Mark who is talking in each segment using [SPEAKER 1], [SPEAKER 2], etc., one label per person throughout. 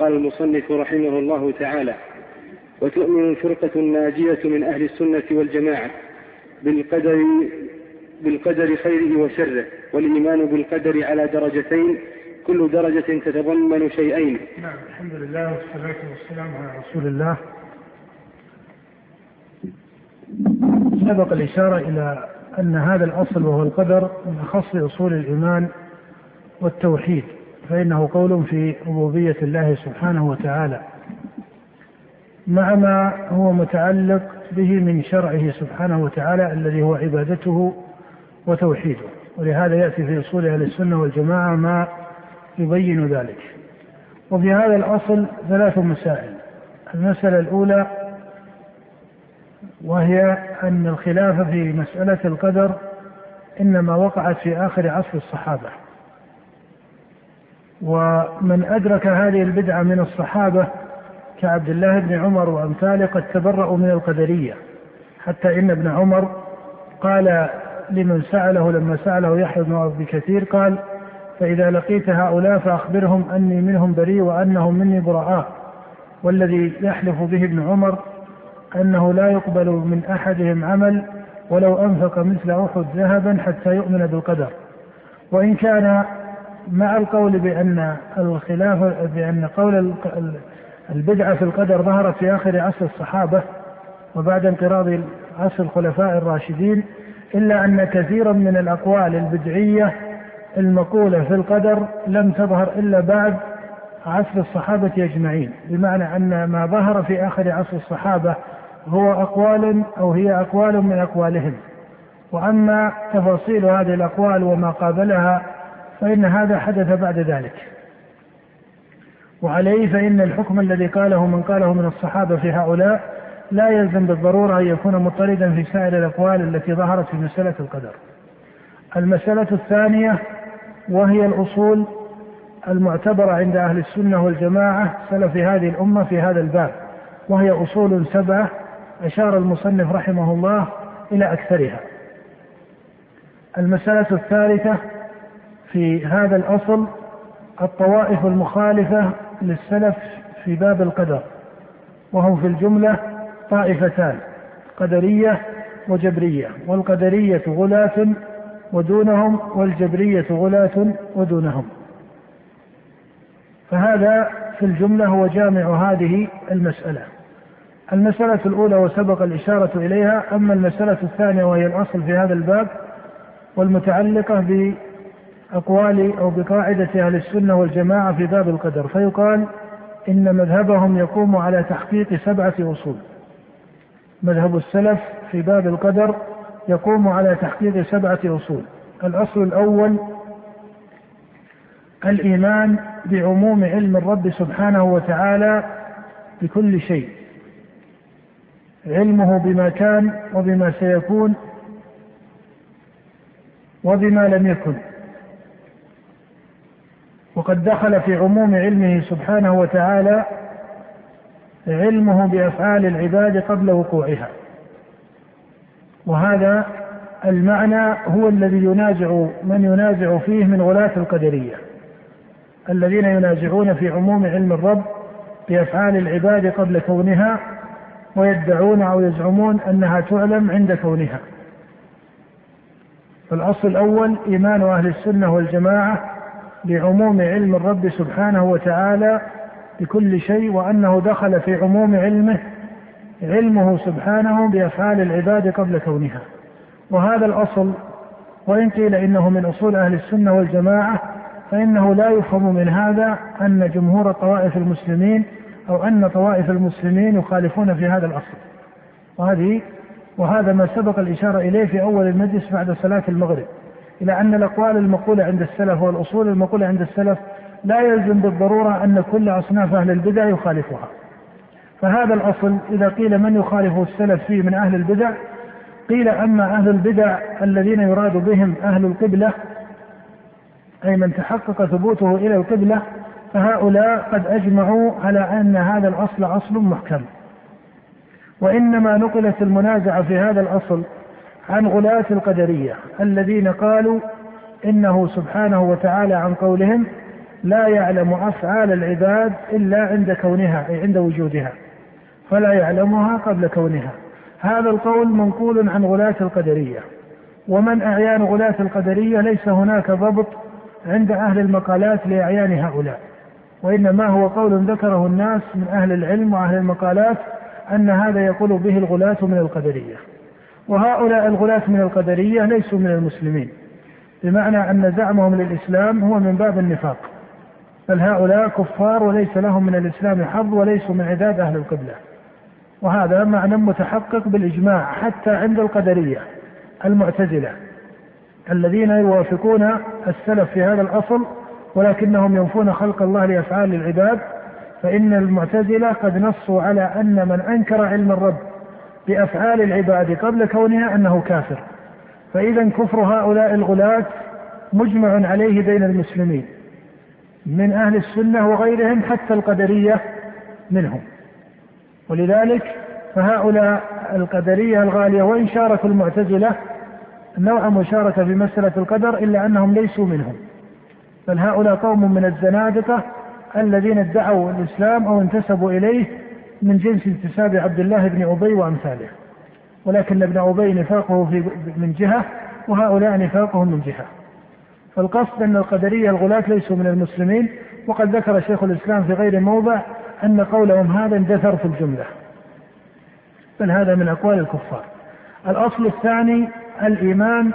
[SPEAKER 1] قال المصنف رحمه الله تعالى وتؤمن الفرقة الناجية من أهل السنة والجماعة بالقدر بالقدر خيره وشره والإيمان بالقدر على درجتين كل درجة تتضمن شيئين
[SPEAKER 2] نعم الحمد لله والصلاة والسلام على رسول الله سبق الإشارة إلى أن هذا الأصل وهو القدر من أخص أصول الإيمان والتوحيد فإنه قول في ربوبية الله سبحانه وتعالى مع ما هو متعلق به من شرعه سبحانه وتعالى الذي هو عبادته وتوحيده ولهذا يأتي في أصول أهل السنة والجماعة ما يبين ذلك وفي هذا الأصل ثلاث مسائل المسألة الأولى وهي أن الخلاف في مسألة القدر إنما وقعت في آخر عصر الصحابة ومن أدرك هذه البدعة من الصحابة كعبد الله بن عمر وأمثاله قد تبرأوا من القدرية حتى إن ابن عمر قال لمن سأله لما سأله يحيى بن أبي كثير قال فإذا لقيت هؤلاء فأخبرهم أني منهم بريء وأنهم مني براء والذي يحلف به ابن عمر أنه لا يقبل من أحدهم عمل ولو أنفق مثل أحد ذهبا حتى يؤمن بالقدر وإن كان مع القول بأن الخلاف بأن قول البدعة في القدر ظهرت في آخر عصر الصحابة وبعد انقراض عصر الخلفاء الراشدين إلا أن كثيرا من الأقوال البدعية المقولة في القدر لم تظهر إلا بعد عصر الصحابة أجمعين بمعنى أن ما ظهر في آخر عصر الصحابة هو أقوال أو هي أقوال من أقوالهم وأما تفاصيل هذه الأقوال وما قابلها فإن هذا حدث بعد ذلك وعليه فإن الحكم الذي قاله من قاله من الصحابة في هؤلاء لا يلزم بالضرورة أن يكون مطردا في سائر الأقوال التي ظهرت في مسألة القدر المسألة الثانية وهي الأصول المعتبرة عند أهل السنة والجماعة سلف هذه الأمة في هذا الباب وهي أصول سبعة أشار المصنف رحمه الله إلى أكثرها المسألة الثالثة في هذا الأصل الطوائف المخالفة للسلف في باب القدر وهم في الجملة طائفتان قدرية وجبرية والقدرية غلاة ودونهم والجبرية غلاة ودونهم فهذا في الجملة هو جامع هذه المسألة المسألة الأولى وسبق الإشارة إليها أما المسألة الثانية وهي الأصل في هذا الباب والمتعلقة أقوال أو بقاعدة أهل السنة والجماعة في باب القدر فيقال إن مذهبهم يقوم على تحقيق سبعة أصول مذهب السلف في باب القدر يقوم على تحقيق سبعة أصول الأصل الأول الإيمان بعموم علم الرب سبحانه وتعالى بكل شيء علمه بما كان وبما سيكون وبما لم يكن وقد دخل في عموم علمه سبحانه وتعالى علمه بافعال العباد قبل وقوعها وهذا المعنى هو الذي ينازع من ينازع فيه من غلاة القدرية الذين ينازعون في عموم علم الرب بأفعال العباد قبل كونها ويدعون أو يزعمون أنها تعلم عند كونها فالأصل الأول إيمان أهل السنة والجماعة بعموم علم الرب سبحانه وتعالى بكل شيء وانه دخل في عموم علمه علمه سبحانه بافعال العباد قبل كونها وهذا الاصل وان قيل انه من اصول اهل السنه والجماعه فانه لا يفهم من هذا ان جمهور طوائف المسلمين او ان طوائف المسلمين يخالفون في هذا الاصل وهذه وهذا ما سبق الاشاره اليه في اول المجلس بعد صلاه المغرب إلى أن الأقوال المقولة عند السلف والأصول المقولة عند السلف لا يلزم بالضرورة أن كل أصناف أهل البدع يخالفها فهذا الأصل إذا قيل من يخالفه السلف فيه من أهل البدع قيل أما أهل البدع الذين يراد بهم أهل القبلة أي من تحقق ثبوته إلى القبلة فهؤلاء قد أجمعوا على أن هذا الأصل أصل محكم وإنما نقلت المنازعة في هذا الأصل عن غلاة القدرية الذين قالوا إنه سبحانه وتعالى عن قولهم لا يعلم أفعال العباد إلا عند كونها أي عند وجودها فلا يعلمها قبل كونها هذا القول منقول عن غلاة القدرية ومن أعيان غلاة القدرية ليس هناك ضبط عند أهل المقالات لأعيان هؤلاء وإنما هو قول ذكره الناس من أهل العلم وأهل المقالات أن هذا يقول به الغلاة من القدرية وهؤلاء الغلاة من القدرية ليسوا من المسلمين بمعنى أن زعمهم للإسلام هو من باب النفاق بل هؤلاء كفار وليس لهم من الإسلام حظ وليسوا من عباد أهل القبلة وهذا معنى متحقق بالإجماع حتى عند القدرية المعتزلة الذين يوافقون السلف في هذا الأصل ولكنهم ينفون خلق الله لأفعال العباد فإن المعتزلة قد نصوا على أن من أنكر علم الرب بأفعال العباد قبل كونها أنه كافر فإذا كفر هؤلاء الغلاة مجمع عليه بين المسلمين من أهل السنة وغيرهم حتى القدرية منهم ولذلك فهؤلاء القدرية الغالية وإن شاركوا المعتزلة نوع مشاركة في مسألة القدر إلا أنهم ليسوا منهم بل هؤلاء قوم من الزنادقة الذين ادعوا الإسلام أو انتسبوا إليه من جنس انتساب عبد الله بن أبي وأمثاله ولكن ابن أبي نفاقه في من جهة وهؤلاء نفاقهم من جهة فالقصد أن القدرية الغلاة ليسوا من المسلمين وقد ذكر شيخ الإسلام في غير موضع أن قولهم هذا اندثر في الجملة بل هذا من أقوال الكفار الأصل الثاني الإيمان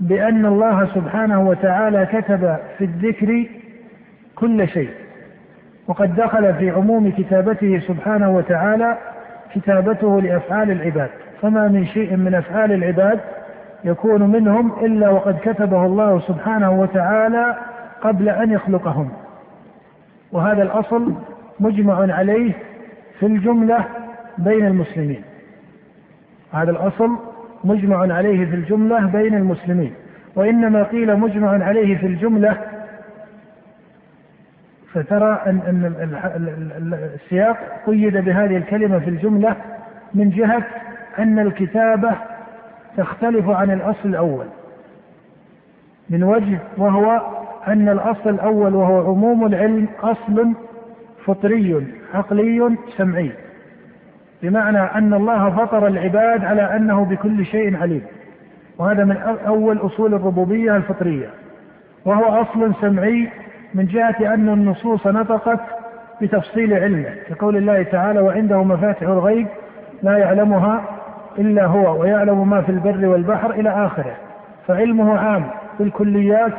[SPEAKER 2] بأن الله سبحانه وتعالى كتب في الذكر كل شيء وقد دخل في عموم كتابته سبحانه وتعالى كتابته لافعال العباد فما من شيء من افعال العباد يكون منهم الا وقد كتبه الله سبحانه وتعالى قبل ان يخلقهم وهذا الاصل مجمع عليه في الجمله بين المسلمين هذا الاصل مجمع عليه في الجمله بين المسلمين وانما قيل مجمع عليه في الجمله فترى أن السياق قيد بهذه الكلمة في الجملة من جهة أن الكتابة تختلف عن الأصل الأول من وجه وهو أن الأصل الأول وهو عموم العلم أصل فطري عقلي سمعي بمعنى أن الله فطر العباد على أنه بكل شيء عليم وهذا من أول أصول الربوبية الفطرية وهو أصل سمعي من جهة أن النصوص نطقت بتفصيل علمه كقول الله تعالى وعنده مفاتح الغيب لا يعلمها إلا هو ويعلم ما في البر والبحر إلى آخره فعلمه عام بالكليات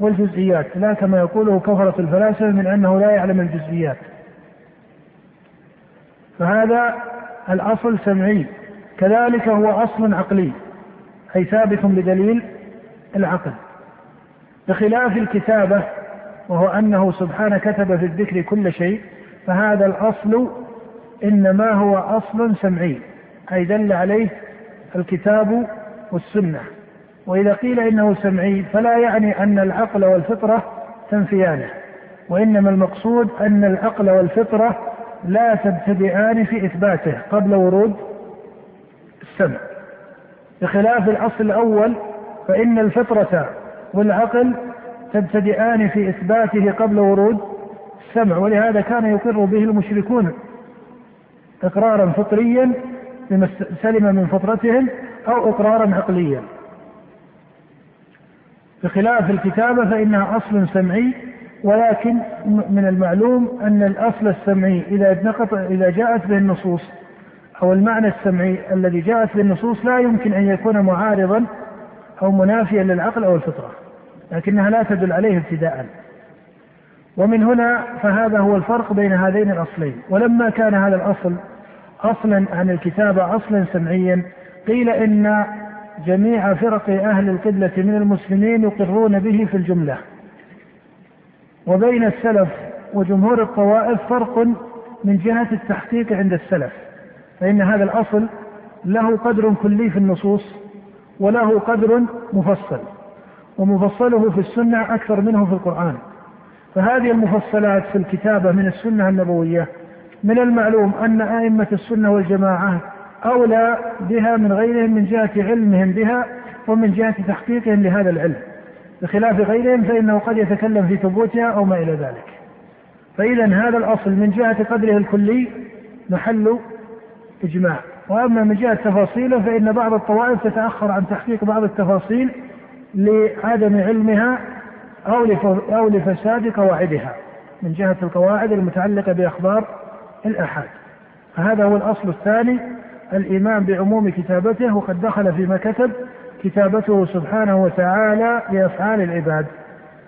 [SPEAKER 2] والجزئيات لا كما يقوله كفرة الفلاسفة من أنه لا يعلم الجزئيات فهذا الأصل سمعي كذلك هو أصل عقلي أي ثابت بدليل العقل بخلاف الكتابة وهو أنه سبحانه كتب في الذكر كل شيء فهذا الأصل إنما هو أصل سمعي أي دل عليه الكتاب والسنة وإذا قيل إنه سمعي فلا يعني أن العقل والفطرة تنفيانه وإنما المقصود أن العقل والفطرة لا تبتدئان في إثباته قبل ورود السمع بخلاف الأصل الأول فإن الفطرة والعقل تبتدئان في إثباته قبل ورود السمع ولهذا كان يقر به المشركون إقرارا فطريا لما سلم من فطرتهم أو إقرارا عقليا بخلاف الكتابة فإنها أصل سمعي ولكن من المعلوم أن الأصل السمعي إذا إذا جاءت به النصوص أو المعنى السمعي الذي جاءت به النصوص لا يمكن أن يكون معارضا أو منافيا للعقل أو الفطرة. لكنها لا تدل عليه ابتداء ومن هنا فهذا هو الفرق بين هذين الاصلين ولما كان هذا الاصل اصلا عن الكتابه اصلا سمعيا قيل ان جميع فرق اهل القبله من المسلمين يقرون به في الجمله وبين السلف وجمهور الطوائف فرق من جهه التحقيق عند السلف فان هذا الاصل له قدر كلي في النصوص وله قدر مفصل ومفصله في السنة أكثر منه في القرآن فهذه المفصلات في الكتابة من السنة النبوية من المعلوم أن أئمة السنة والجماعة أولى بها من غيرهم من جهة علمهم بها ومن جهة تحقيقهم لهذا العلم بخلاف غيرهم فإنه قد يتكلم في ثبوتها أو ما إلى ذلك فإذا هذا الأصل من جهة قدره الكلي محل إجماع وأما من جهة تفاصيله فإن بعض الطوائف تتأخر عن تحقيق بعض التفاصيل لعدم علمها أو أو لفساد قواعدها من جهة القواعد المتعلقة بأخبار الآحاد فهذا هو الأصل الثاني الإيمان بعموم كتابته وقد دخل فيما كتب كتابته سبحانه وتعالى لأفعال العباد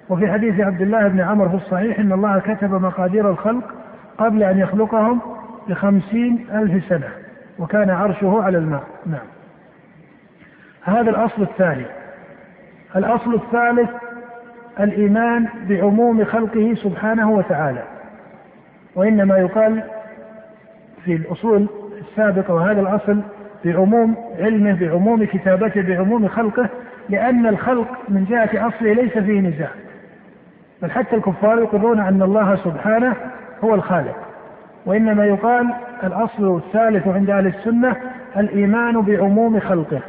[SPEAKER 2] وفي حديث عبد الله بن عمر في الصحيح أن الله كتب مقادير الخلق قبل أن يخلقهم بخمسين ألف سنة وكان عرشه على الماء نعم هذا الأصل الثاني الأصل الثالث الإيمان بعموم خلقه سبحانه وتعالى وإنما يقال في الأصول السابقة وهذا الأصل بعموم علمه بعموم كتابته بعموم خلقه لأن الخلق من جهة أصله ليس فيه نزاع بل حتى الكفار يقرون أن الله سبحانه هو الخالق وإنما يقال الأصل الثالث عند أهل السنة الإيمان بعموم خلقه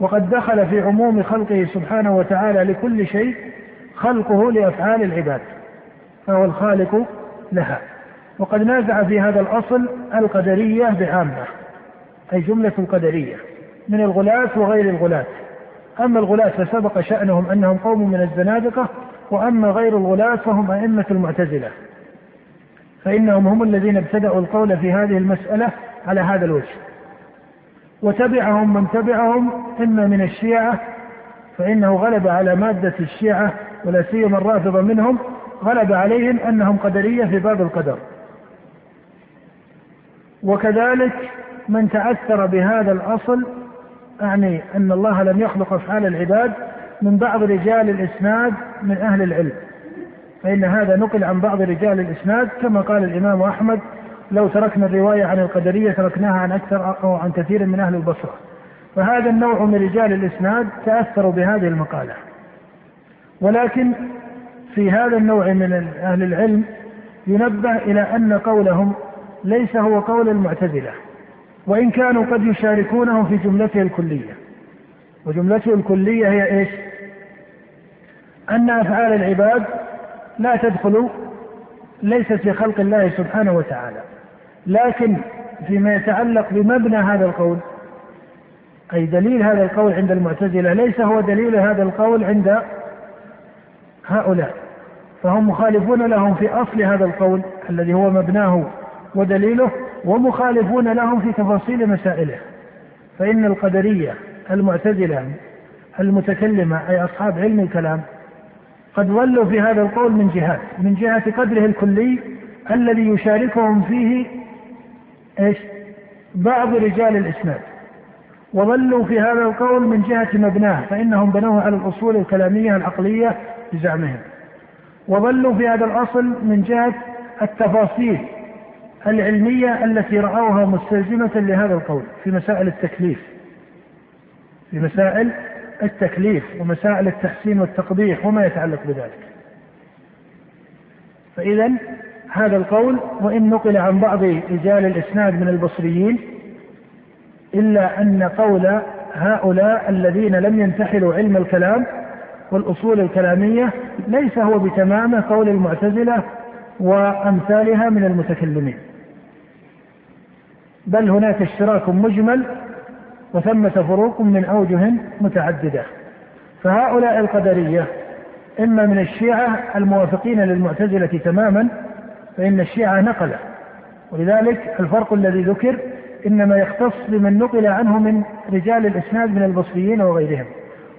[SPEAKER 2] وقد دخل في عموم خلقه سبحانه وتعالى لكل شيء خلقه لافعال العباد فهو الخالق لها وقد نازع في هذا الاصل القدريه بعامه اي جمله القدريه من الغلاة وغير الغلاة اما الغلاة فسبق شانهم انهم قوم من الزنادقه واما غير الغلاة فهم ائمه المعتزله فانهم هم الذين ابتدأوا القول في هذه المساله على هذا الوجه وتبعهم من تبعهم إما من الشيعة فإنه غلب على مادة الشيعة ولا سيما الرافضة منهم غلب عليهم أنهم قدرية في باب القدر وكذلك من تأثر بهذا الأصل أعني أن الله لم يخلق أفعال العباد من بعض رجال الإسناد من أهل العلم فإن هذا نقل عن بعض رجال الإسناد كما قال الإمام أحمد لو تركنا الرواية عن القدرية تركناها عن أكثر أو عن كثير من أهل البصرة فهذا النوع من رجال الإسناد تأثروا بهذه المقالة ولكن في هذا النوع من أهل العلم ينبه إلى أن قولهم ليس هو قول المعتزلة وإن كانوا قد يشاركونهم في جملته الكلية وجملته الكلية هي إيش أن أفعال العباد لا تدخل ليست في خلق الله سبحانه وتعالى لكن فيما يتعلق بمبنى هذا القول أي دليل هذا القول عند المعتزلة ليس هو دليل هذا القول عند هؤلاء فهم مخالفون لهم في أصل هذا القول الذي هو مبناه ودليله ومخالفون لهم في تفاصيل مسائله فإن القدرية المعتزلة المتكلمة أي أصحاب علم الكلام قد ولوا في هذا القول من جهات من جهة قدره الكلي الذي يشاركهم فيه ايش؟ بعض رجال الاسناد وظلوا في هذا القول من جهة مبناه فإنهم بنوه على الأصول الكلامية العقلية بزعمهم وظلوا في هذا الأصل من جهة التفاصيل العلمية التي رأوها مستلزمة لهذا القول في مسائل التكليف في مسائل التكليف ومسائل التحسين والتقبيح وما يتعلق بذلك فإذا هذا القول وإن نقل عن بعض رجال الإسناد من البصريين إلا أن قول هؤلاء الذين لم ينتحلوا علم الكلام والأصول الكلامية ليس هو بتمامه قول المعتزلة وأمثالها من المتكلمين بل هناك اشتراك مجمل وثمة فروق من أوجه متعددة فهؤلاء القدرية إما من الشيعة الموافقين للمعتزلة تماما فإن الشيعة نقل ولذلك الفرق الذي ذكر إنما يختص بمن نقل عنه من رجال الإسناد من البصريين وغيرهم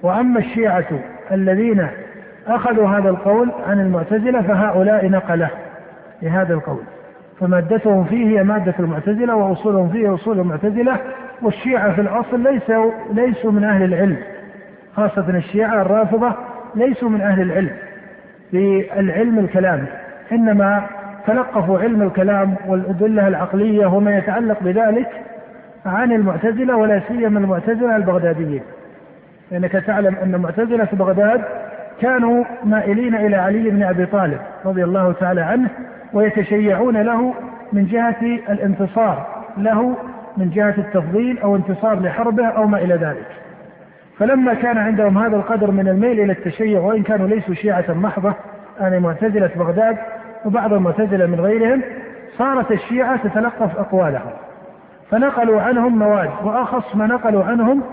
[SPEAKER 2] وأما الشيعة الذين أخذوا هذا القول عن المعتزلة فهؤلاء نقله لهذا القول فمادتهم فيه هي مادة المعتزلة وأصولهم فيه أصول المعتزلة والشيعة في الأصل ليسوا ليسوا من أهل العلم خاصة الشيعة الرافضة ليسوا من أهل العلم في العلم الكلامي إنما تلقفوا علم الكلام والأدلة العقلية وما يتعلق بذلك عن المعتزلة ولا سيما المعتزلة البغداديين لأنك تعلم أن معتزلة في بغداد كانوا مائلين إلى علي بن أبي طالب رضي الله تعالى عنه ويتشيعون له من جهة الانتصار له من جهة التفضيل أو انتصار لحربه أو ما إلى ذلك فلما كان عندهم هذا القدر من الميل إلى التشيع وإن كانوا ليسوا شيعة محضة يعني معتزلة بغداد وبعض المعتزلة من غيرهم صارت الشيعة تتلقف أقوالهم فنقلوا عنهم مواد وأخص ما نقلوا عنهم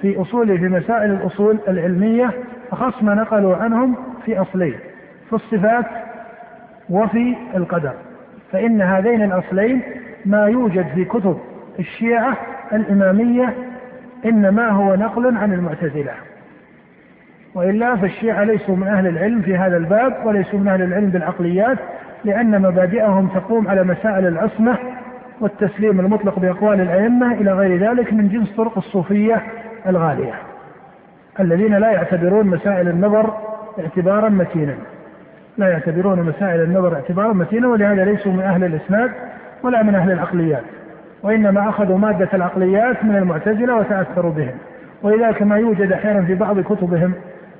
[SPEAKER 2] في أصول في مسائل الأصول العلمية أخص ما نقلوا عنهم في أصلين في الصفات وفي القدر فإن هذين الأصلين ما يوجد في كتب الشيعة الإمامية إنما هو نقل عن المعتزلة والا فالشيعه ليسوا من اهل العلم في هذا الباب وليسوا من اهل العلم بالعقليات لان مبادئهم تقوم على مسائل العصمه والتسليم المطلق باقوال الائمه الى غير ذلك من جنس طرق الصوفيه الغاليه. الذين لا يعتبرون مسائل النظر اعتبارا متينا. لا يعتبرون مسائل النظر اعتبارا متينا ولهذا ليسوا من اهل الاسناد ولا من اهل العقليات. وانما اخذوا ماده العقليات من المعتزله وتاثروا بهم. ولذلك ما يوجد احيانا في بعض كتبهم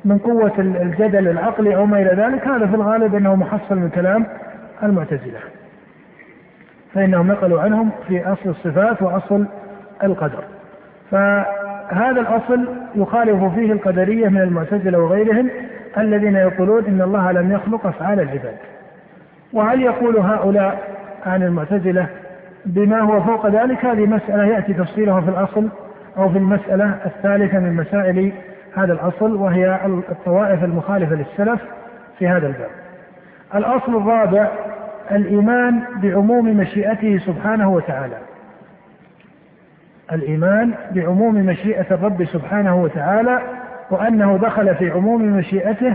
[SPEAKER 2] من قوة الجدل العقلي أو ما إلى ذلك هذا في الغالب أنه محصل من كلام المعتزلة فإنهم نقلوا عنهم في أصل الصفات وأصل القدر فهذا الأصل يخالف فيه القدرية من المعتزلة وغيرهم الذين يقولون إن الله لم يخلق أفعال العباد وهل يقول هؤلاء عن المعتزلة بما هو فوق ذلك هذه مسألة يأتي تفصيلها في الأصل أو في المسألة الثالثة من مسائل هذا الأصل وهي الطوائف المخالفة للسلف في هذا الباب الأصل الرابع الإيمان بعموم مشيئته سبحانه وتعالى الإيمان بعموم مشيئة الرب سبحانه وتعالى وأنه دخل في عموم مشيئته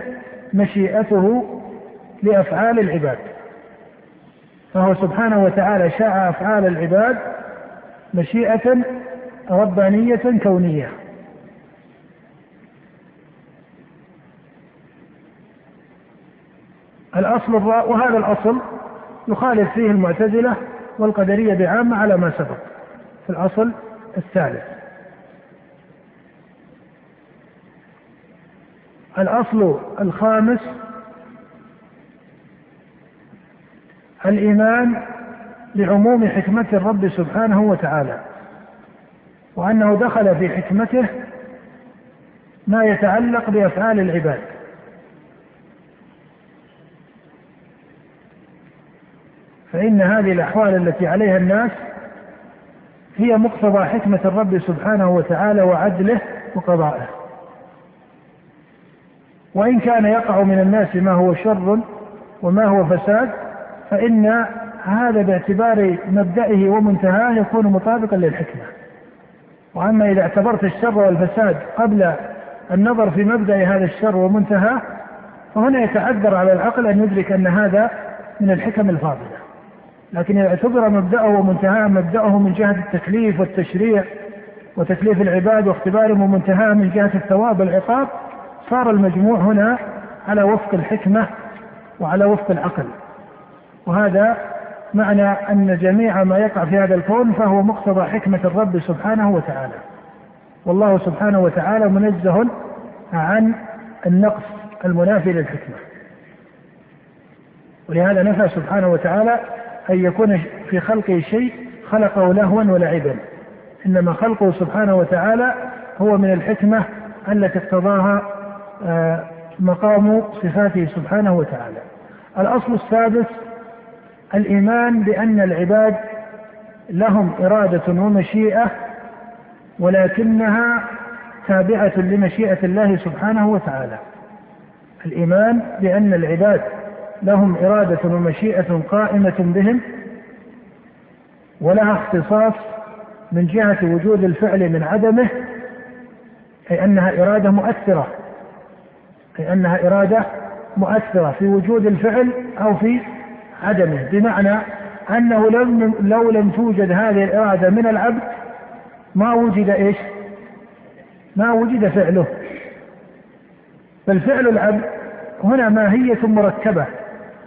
[SPEAKER 2] مشيئته لأفعال العباد فهو سبحانه وتعالى شاء أفعال العباد مشيئة ربانية كونية الأصل الرابع وهذا الأصل يخالف فيه المعتزلة والقدرية بعامة على ما سبق في الأصل الثالث الأصل الخامس الإيمان بعموم حكمة الرب سبحانه وتعالى وأنه دخل في حكمته ما يتعلق بأفعال العباد فإن هذه الأحوال التي عليها الناس هي مقتضى حكمة الرب سبحانه وتعالى وعدله وقضائه. وإن كان يقع من الناس ما هو شر وما هو فساد فإن هذا باعتبار مبدئه ومنتهاه يكون مطابقا للحكمة. وأما إذا اعتبرت الشر والفساد قبل النظر في مبدأ هذا الشر ومنتهاه فهنا يتعذر على العقل أن يدرك أن هذا من الحكم الفاضلة. لكن اعتبر مبدأه ومنتهاه مبدأه من جهة التكليف والتشريع وتكليف العباد واختبارهم ومنتهاه من جهة الثواب والعقاب صار المجموع هنا على وفق الحكمة وعلى وفق العقل وهذا معنى أن جميع ما يقع في هذا الكون فهو مقتضى حكمة الرب سبحانه وتعالى والله سبحانه وتعالى منزه عن النقص المنافي للحكمة ولهذا نفى سبحانه وتعالى أن يكون في خلقه شيء خلقه لهوا ولعبا إنما خلقه سبحانه وتعالى هو من الحكمة التي اقتضاها آه، مقام صفاته سبحانه وتعالى الأصل السادس الإيمان بأن العباد لهم إرادة ومشيئة ولكنها تابعة لمشيئة الله سبحانه وتعالى الإيمان بأن العباد لهم إرادة ومشيئة قائمة بهم ولها اختصاص من جهة وجود الفعل من عدمه أي أنها إرادة مؤثرة أي أنها إرادة مؤثرة في وجود الفعل أو في عدمه بمعنى أنه لم لو لم توجد هذه الإرادة من العبد ما وجد إيش ما وجد فعله بل فعل العبد هنا ماهية مركبة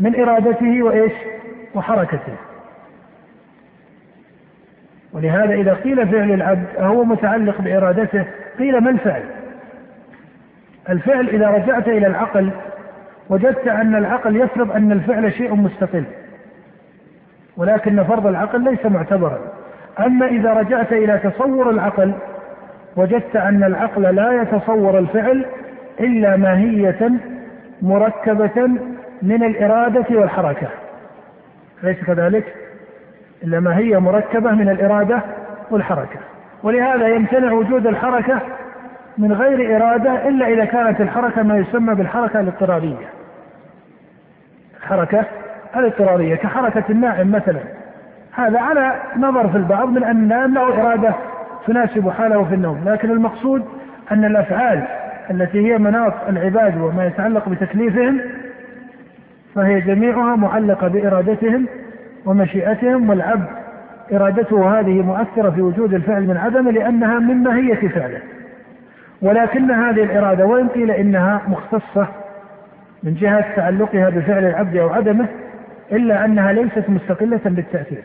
[SPEAKER 2] من إرادته وإيش وحركته ولهذا إذا قيل فعل العبد أهو متعلق بإرادته قيل ما الفعل الفعل إذا رجعت إلى العقل وجدت أن العقل يفرض أن الفعل شيء مستقل ولكن فرض العقل ليس معتبرا أما إذا رجعت إلى تصور العقل وجدت أن العقل لا يتصور الفعل إلا ماهية مركبة من الإرادة والحركة أليس كذلك؟ إلا ما هي مركبة من الإرادة والحركة ولهذا يمتنع وجود الحركة من غير إرادة إلا إذا كانت الحركة ما يسمى بالحركة الاضطرارية الحركة الاضطرارية كحركة الناعم مثلا هذا على نظر في البعض من أن له إرادة تناسب حاله في النوم لكن المقصود أن الأفعال التي هي مناط العباد وما يتعلق بتكليفهم فهي جميعها معلقة بإرادتهم ومشيئتهم والعبد إرادته هذه مؤثرة في وجود الفعل من عدمه لأنها من ماهية فعله ولكن هذه الإرادة وإن قيل إنها مختصة من جهة تعلقها بفعل العبد أو عدمه إلا أنها ليست مستقلة بالتأثير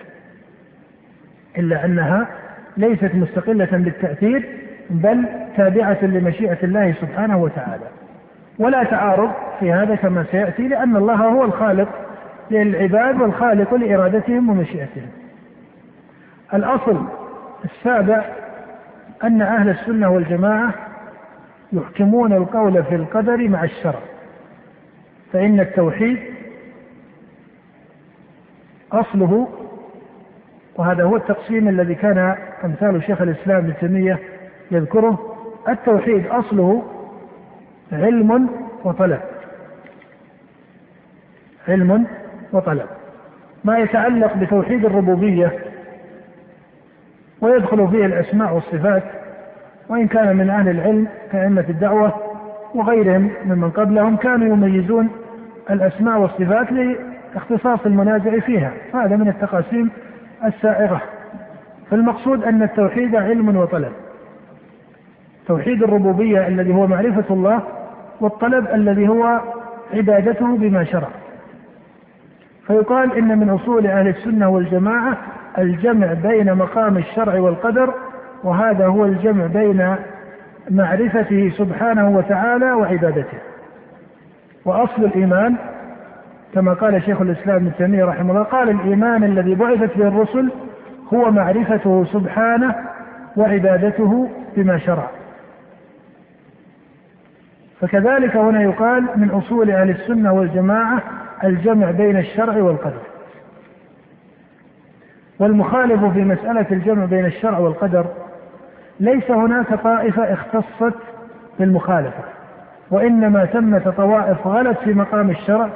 [SPEAKER 2] إلا أنها ليست مستقلة بالتأثير بل تابعة لمشيئة الله سبحانه وتعالى ولا تعارض في هذا كما سياتي لان الله هو الخالق للعباد والخالق لارادتهم ومشيئتهم. الاصل السابع ان اهل السنه والجماعه يحكمون القول في القدر مع الشرع. فان التوحيد اصله وهذا هو التقسيم الذي كان امثال شيخ الاسلام ابن تيميه يذكره التوحيد اصله علم وطلب علم وطلب ما يتعلق بتوحيد الربوبية ويدخل فيه الأسماء والصفات وإن كان من أهل العلم كأئمة الدعوة وغيرهم ممن قبلهم كانوا يميزون الأسماء والصفات لاختصاص المنازع فيها هذا من التقاسيم السائغة فالمقصود أن التوحيد علم وطلب توحيد الربوبية الذي هو معرفة الله والطلب الذي هو عبادته بما شرع فيقال إن من أصول أهل السنة والجماعة الجمع بين مقام الشرع والقدر وهذا هو الجمع بين معرفته سبحانه وتعالى وعبادته وأصل الإيمان كما قال شيخ الإسلام ابن تيمية رحمه الله قال الإيمان الذي بعثت به الرسل هو معرفته سبحانه وعبادته بما شرع فكذلك هنا يقال من أصول أهل السنة والجماعة الجمع بين الشرع والقدر والمخالف في مسألة الجمع بين الشرع والقدر ليس هناك طائفة اختصت بالمخالفة وإنما ثمة طوائف غلت في مقام الشرع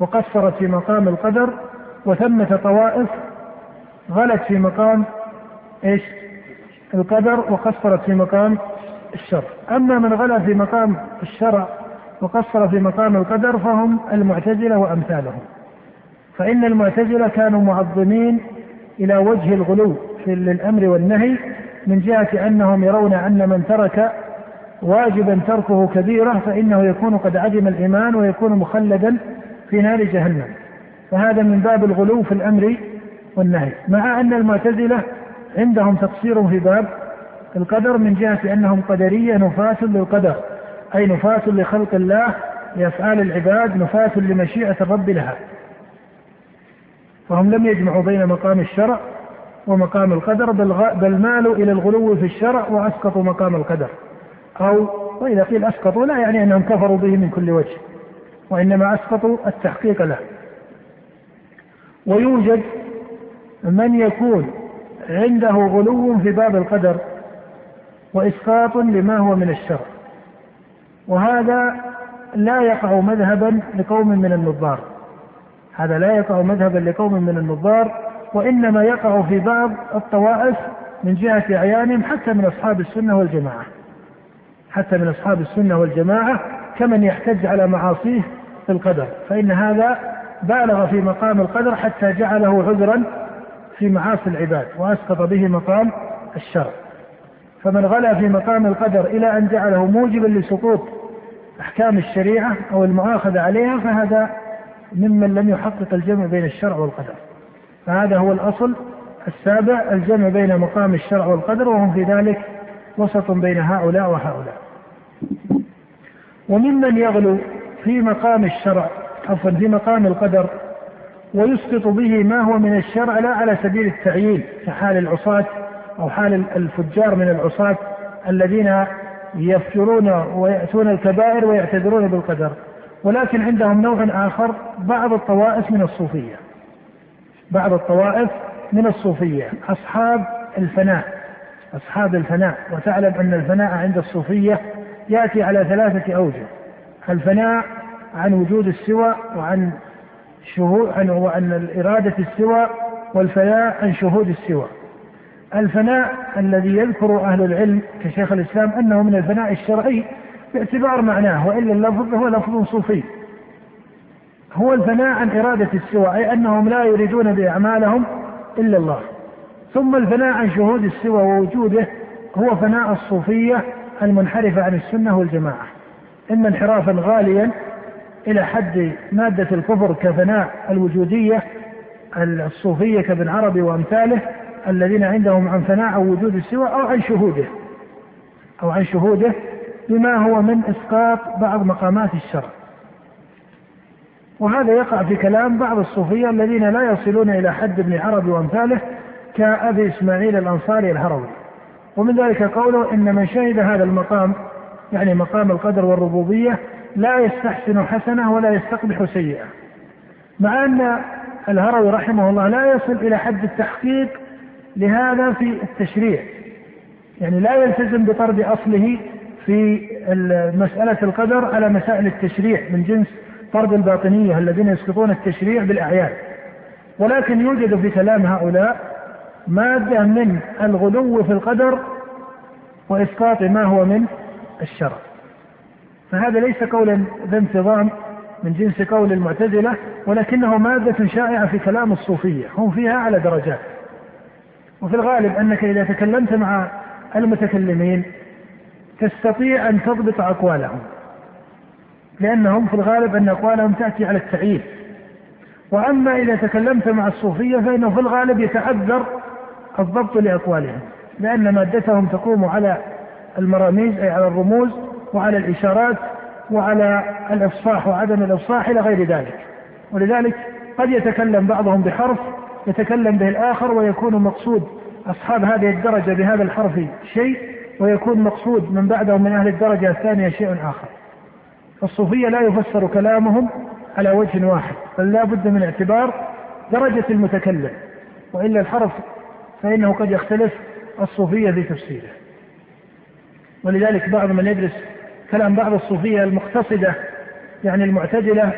[SPEAKER 2] وقصرت في مقام القدر وثمة طوائف غلت في مقام ايش؟ القدر وقصرت في مقام الشر أما من غلا في مقام الشرع وقصر في مقام القدر فهم المعتزلة وأمثالهم فإن المعتزلة كانوا معظمين إلى وجه الغلو في الأمر والنهي من جهة أنهم يرون أن من ترك واجبا تركه كبيرة فإنه يكون قد عدم الإيمان ويكون مخلدا في نار جهنم فهذا من باب الغلو في الأمر والنهي مع أن المعتزلة عندهم تقصير في باب القدر من جهة أنهم قدرية نفاة للقدر أي نفاة لخلق الله لأفعال العباد نفاة لمشيئة الرب لها فهم لم يجمعوا بين مقام الشرع ومقام القدر بل, غ... بل مالوا إلى الغلو في الشرع وأسقطوا مقام القدر أو وإذا قيل أسقطوا لا يعني أنهم كفروا به من كل وجه وإنما أسقطوا التحقيق له ويوجد من يكون عنده غلو في باب القدر وإسقاط لما هو من الشرع وهذا لا يقع مذهبا لقوم من النظار هذا لا يقع مذهبا لقوم من النظار وإنما يقع في بعض الطوائف من جهة أعيانهم حتى من أصحاب السنة والجماعة حتى من أصحاب السنة والجماعة كمن يحتج على معاصيه في القدر فإن هذا بالغ في مقام القدر حتى جعله عذرا في معاصي العباد وأسقط به مقام الشرع فمن غلا في مقام القدر إلى أن جعله موجبا لسقوط أحكام الشريعة أو المؤاخذة عليها فهذا ممن لم يحقق الجمع بين الشرع والقدر فهذا هو الأصل السابع الجمع بين مقام الشرع والقدر وهم في ذلك وسط بين هؤلاء وهؤلاء وممن يغلو في مقام الشرع عفوا في مقام القدر ويسقط به ما هو من الشرع لا على سبيل التعيين كحال العصاة او حال الفجار من العصاة الذين يفجرون ويأتون الكبائر ويعتذرون بالقدر ولكن عندهم نوع آخر بعض الطوائف من الصوفية بعض الطوائف من الصوفية أصحاب الفناء أصحاب الفناء وتعلم أن الفناء عند الصوفية يأتي على ثلاثة أوجه الفناء عن وجود السوى وعن شهود عن وعن إرادة السوى والفناء عن شهود السوى الفناء الذي يذكر أهل العلم كشيخ الإسلام أنه من الفناء الشرعي باعتبار معناه وإلا اللفظ هو لفظ صوفي هو الفناء عن إرادة السوى أي أنهم لا يريدون بأعمالهم إلا الله ثم الفناء عن شهود السوى ووجوده هو فناء الصوفية المنحرفة عن السنة والجماعة إما انحرافا غاليا إلى حد مادة الكفر كفناء الوجودية الصوفية كابن عربي وأمثاله الذين عندهم عن فناء أو وجود السوى أو عن شهوده أو عن شهوده بما هو من إسقاط بعض مقامات الشرع وهذا يقع في كلام بعض الصوفية الذين لا يصلون إلى حد ابن عربي وأمثاله كأبي إسماعيل الأنصاري الهروي ومن ذلك قوله إن من شهد هذا المقام يعني مقام القدر والربوبية لا يستحسن حسنة ولا يستقبح سيئة مع أن الهروي رحمه الله لا يصل إلى حد التحقيق لهذا في التشريع يعني لا يلتزم بطرد أصله في مسألة القدر على مسائل التشريع من جنس طرد الباطنية الذين يسقطون التشريع بالأعيان ولكن يوجد في كلام هؤلاء مادة من الغلو في القدر وإسقاط ما هو من الشرع فهذا ليس قولا ذا انتظام من جنس قول المعتزلة ولكنه مادة شائعة في كلام الصوفية هم فيها على درجات وفي الغالب انك اذا تكلمت مع المتكلمين تستطيع ان تضبط اقوالهم لانهم في الغالب ان اقوالهم تاتي على التعيين واما اذا تكلمت مع الصوفيه فانه في الغالب يتعذر الضبط لاقوالهم لان مادتهم تقوم على المراميز اي على الرموز وعلى الاشارات وعلى الافصاح وعدم الافصاح الى غير ذلك ولذلك قد يتكلم بعضهم بحرف يتكلم به الآخر ويكون مقصود أصحاب هذه الدرجة بهذا الحرف شيء ويكون مقصود من بعدهم من أهل الدرجة الثانية شيء آخر فالصوفية لا يفسر كلامهم على وجه واحد بل لا بد من اعتبار درجة المتكلم وإلا الحرف فإنه قد يختلف الصوفية في تفسيره ولذلك بعض من يدرس كلام بعض الصوفية المقتصدة يعني المعتدلة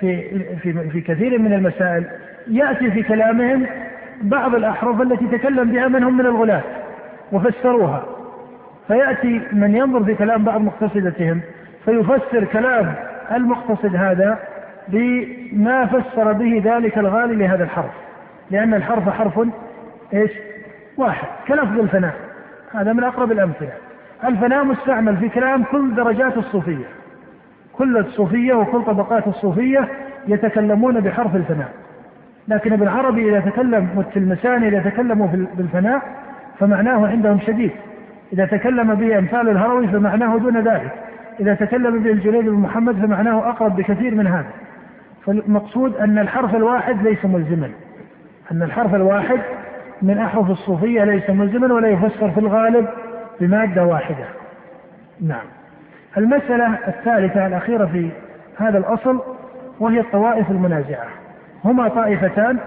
[SPEAKER 2] في في في كثير من المسائل يأتي في كلامهم بعض الأحرف التي تكلم بها من هم من الغلاة وفسروها فيأتي من ينظر في كلام بعض مقتصدتهم فيفسر كلام المقتصد هذا بما فسر به ذلك الغالي لهذا الحرف لأن الحرف حرف ايش؟ واحد كلفظ الفناء هذا من أقرب الأمثلة الفناء مستعمل في كلام كل درجات الصوفية كل الصوفية وكل طبقات الصوفية يتكلمون بحرف الفناء لكن ابن عربي إذا تكلم والتلمسان إذا تكلموا بالفناء فمعناه عندهم شديد إذا تكلم به أمثال الهروي فمعناه دون ذلك إذا تكلم به الجليل بن محمد فمعناه أقرب بكثير من هذا فالمقصود أن الحرف الواحد ليس ملزما أن الحرف الواحد من أحرف الصوفية ليس ملزما ولا يفسر في الغالب بمادة واحدة نعم المسألة الثالثة الأخيرة في هذا الأصل وهي الطوائف المنازعة هما طائفتان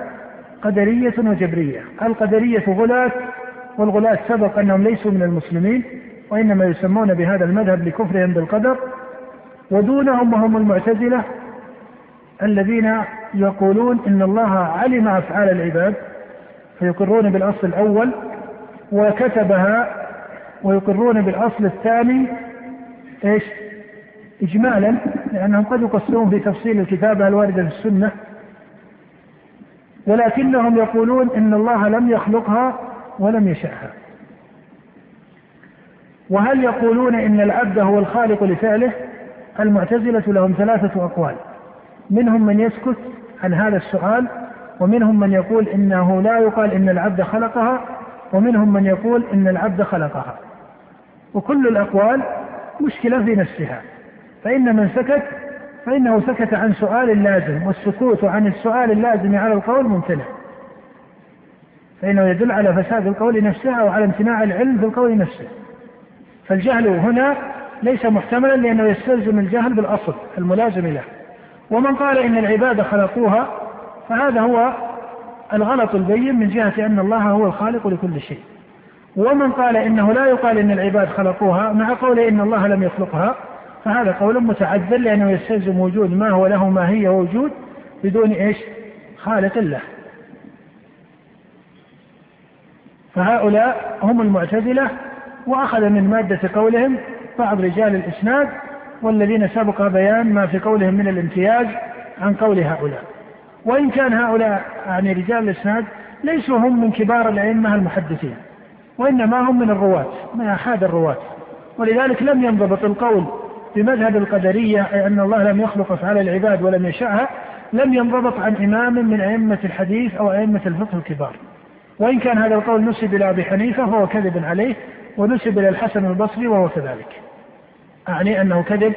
[SPEAKER 2] قدرية وجبرية القدرية غلاة والغلاة سبق أنهم ليسوا من المسلمين وإنما يسمون بهذا المذهب لكفرهم بالقدر ودونهم وهم المعتزلة الذين يقولون إن الله علم أفعال العباد فيقرون بالأصل الأول وكتبها ويقرون بالأصل الثاني إيش إجمالا لأنهم قد يقصرون في تفصيل الكتابة الواردة في السنة ولكنهم يقولون ان الله لم يخلقها ولم يشأها. وهل يقولون ان العبد هو الخالق لفعله؟ المعتزلة لهم ثلاثة اقوال. منهم من يسكت عن هذا السؤال ومنهم من يقول انه لا يقال ان العبد خلقها ومنهم من يقول ان العبد خلقها. وكل الاقوال مشكلة في نفسها. فإن من سكت فإنه سكت عن سؤال لازم والسكوت عن السؤال اللازم على القول ممتنع فإنه يدل على فساد القول نفسه أو على امتناع العلم في القول نفسه فالجهل هنا ليس محتملا لأنه يستلزم الجهل بالأصل الملازم له ومن قال إن العبادة خلقوها فهذا هو الغلط البين من جهة أن الله هو الخالق لكل شيء ومن قال إنه لا يقال إن العباد خلقوها مع قوله إن الله لم يخلقها فهذا قول متعذر لأنه يستلزم وجود ما هو له ماهية وجود بدون إيش خالق له فهؤلاء هم المعتزلة وأخذ من مادة قولهم بعض رجال الإسناد والذين سبق بيان ما في قولهم من الامتياز عن قول هؤلاء وإن كان هؤلاء يعني رجال الإسناد ليسوا هم من كبار الأئمة المحدثين وإنما هم من الرواة من أحاد الرواة ولذلك لم ينضبط القول بمذهب القدرية أي أن الله لم يخلق أفعال العباد ولم يشاءها لم ينضبط عن إمام من أئمة الحديث أو أئمة الفقه الكبار وإن كان هذا القول نسب إلى أبي حنيفة فهو كذب عليه ونسب إلى الحسن البصري وهو كذلك أعني أنه كذب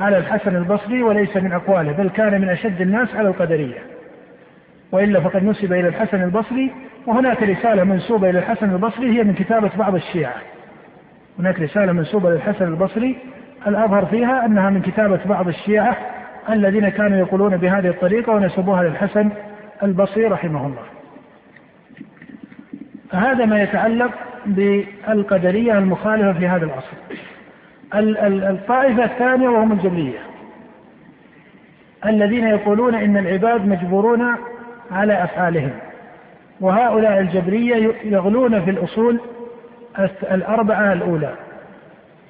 [SPEAKER 2] على الحسن البصري وليس من أقواله بل كان من أشد الناس على القدرية وإلا فقد نسب إلى الحسن البصري وهناك رسالة منسوبة إلى الحسن البصري هي من كتابة بعض الشيعة هناك رسالة منسوبة للحسن البصري الأظهر فيها أنها من كتابة بعض الشيعة الذين كانوا يقولون بهذه الطريقة ونسبوها للحسن البصري رحمه الله هذا ما يتعلق بالقدرية المخالفة في هذا العصر الطائفة الثانية وهم الجبرية الذين يقولون إن العباد مجبورون على أفعالهم وهؤلاء الجبرية يغلون في الأصول الأربعة الأولى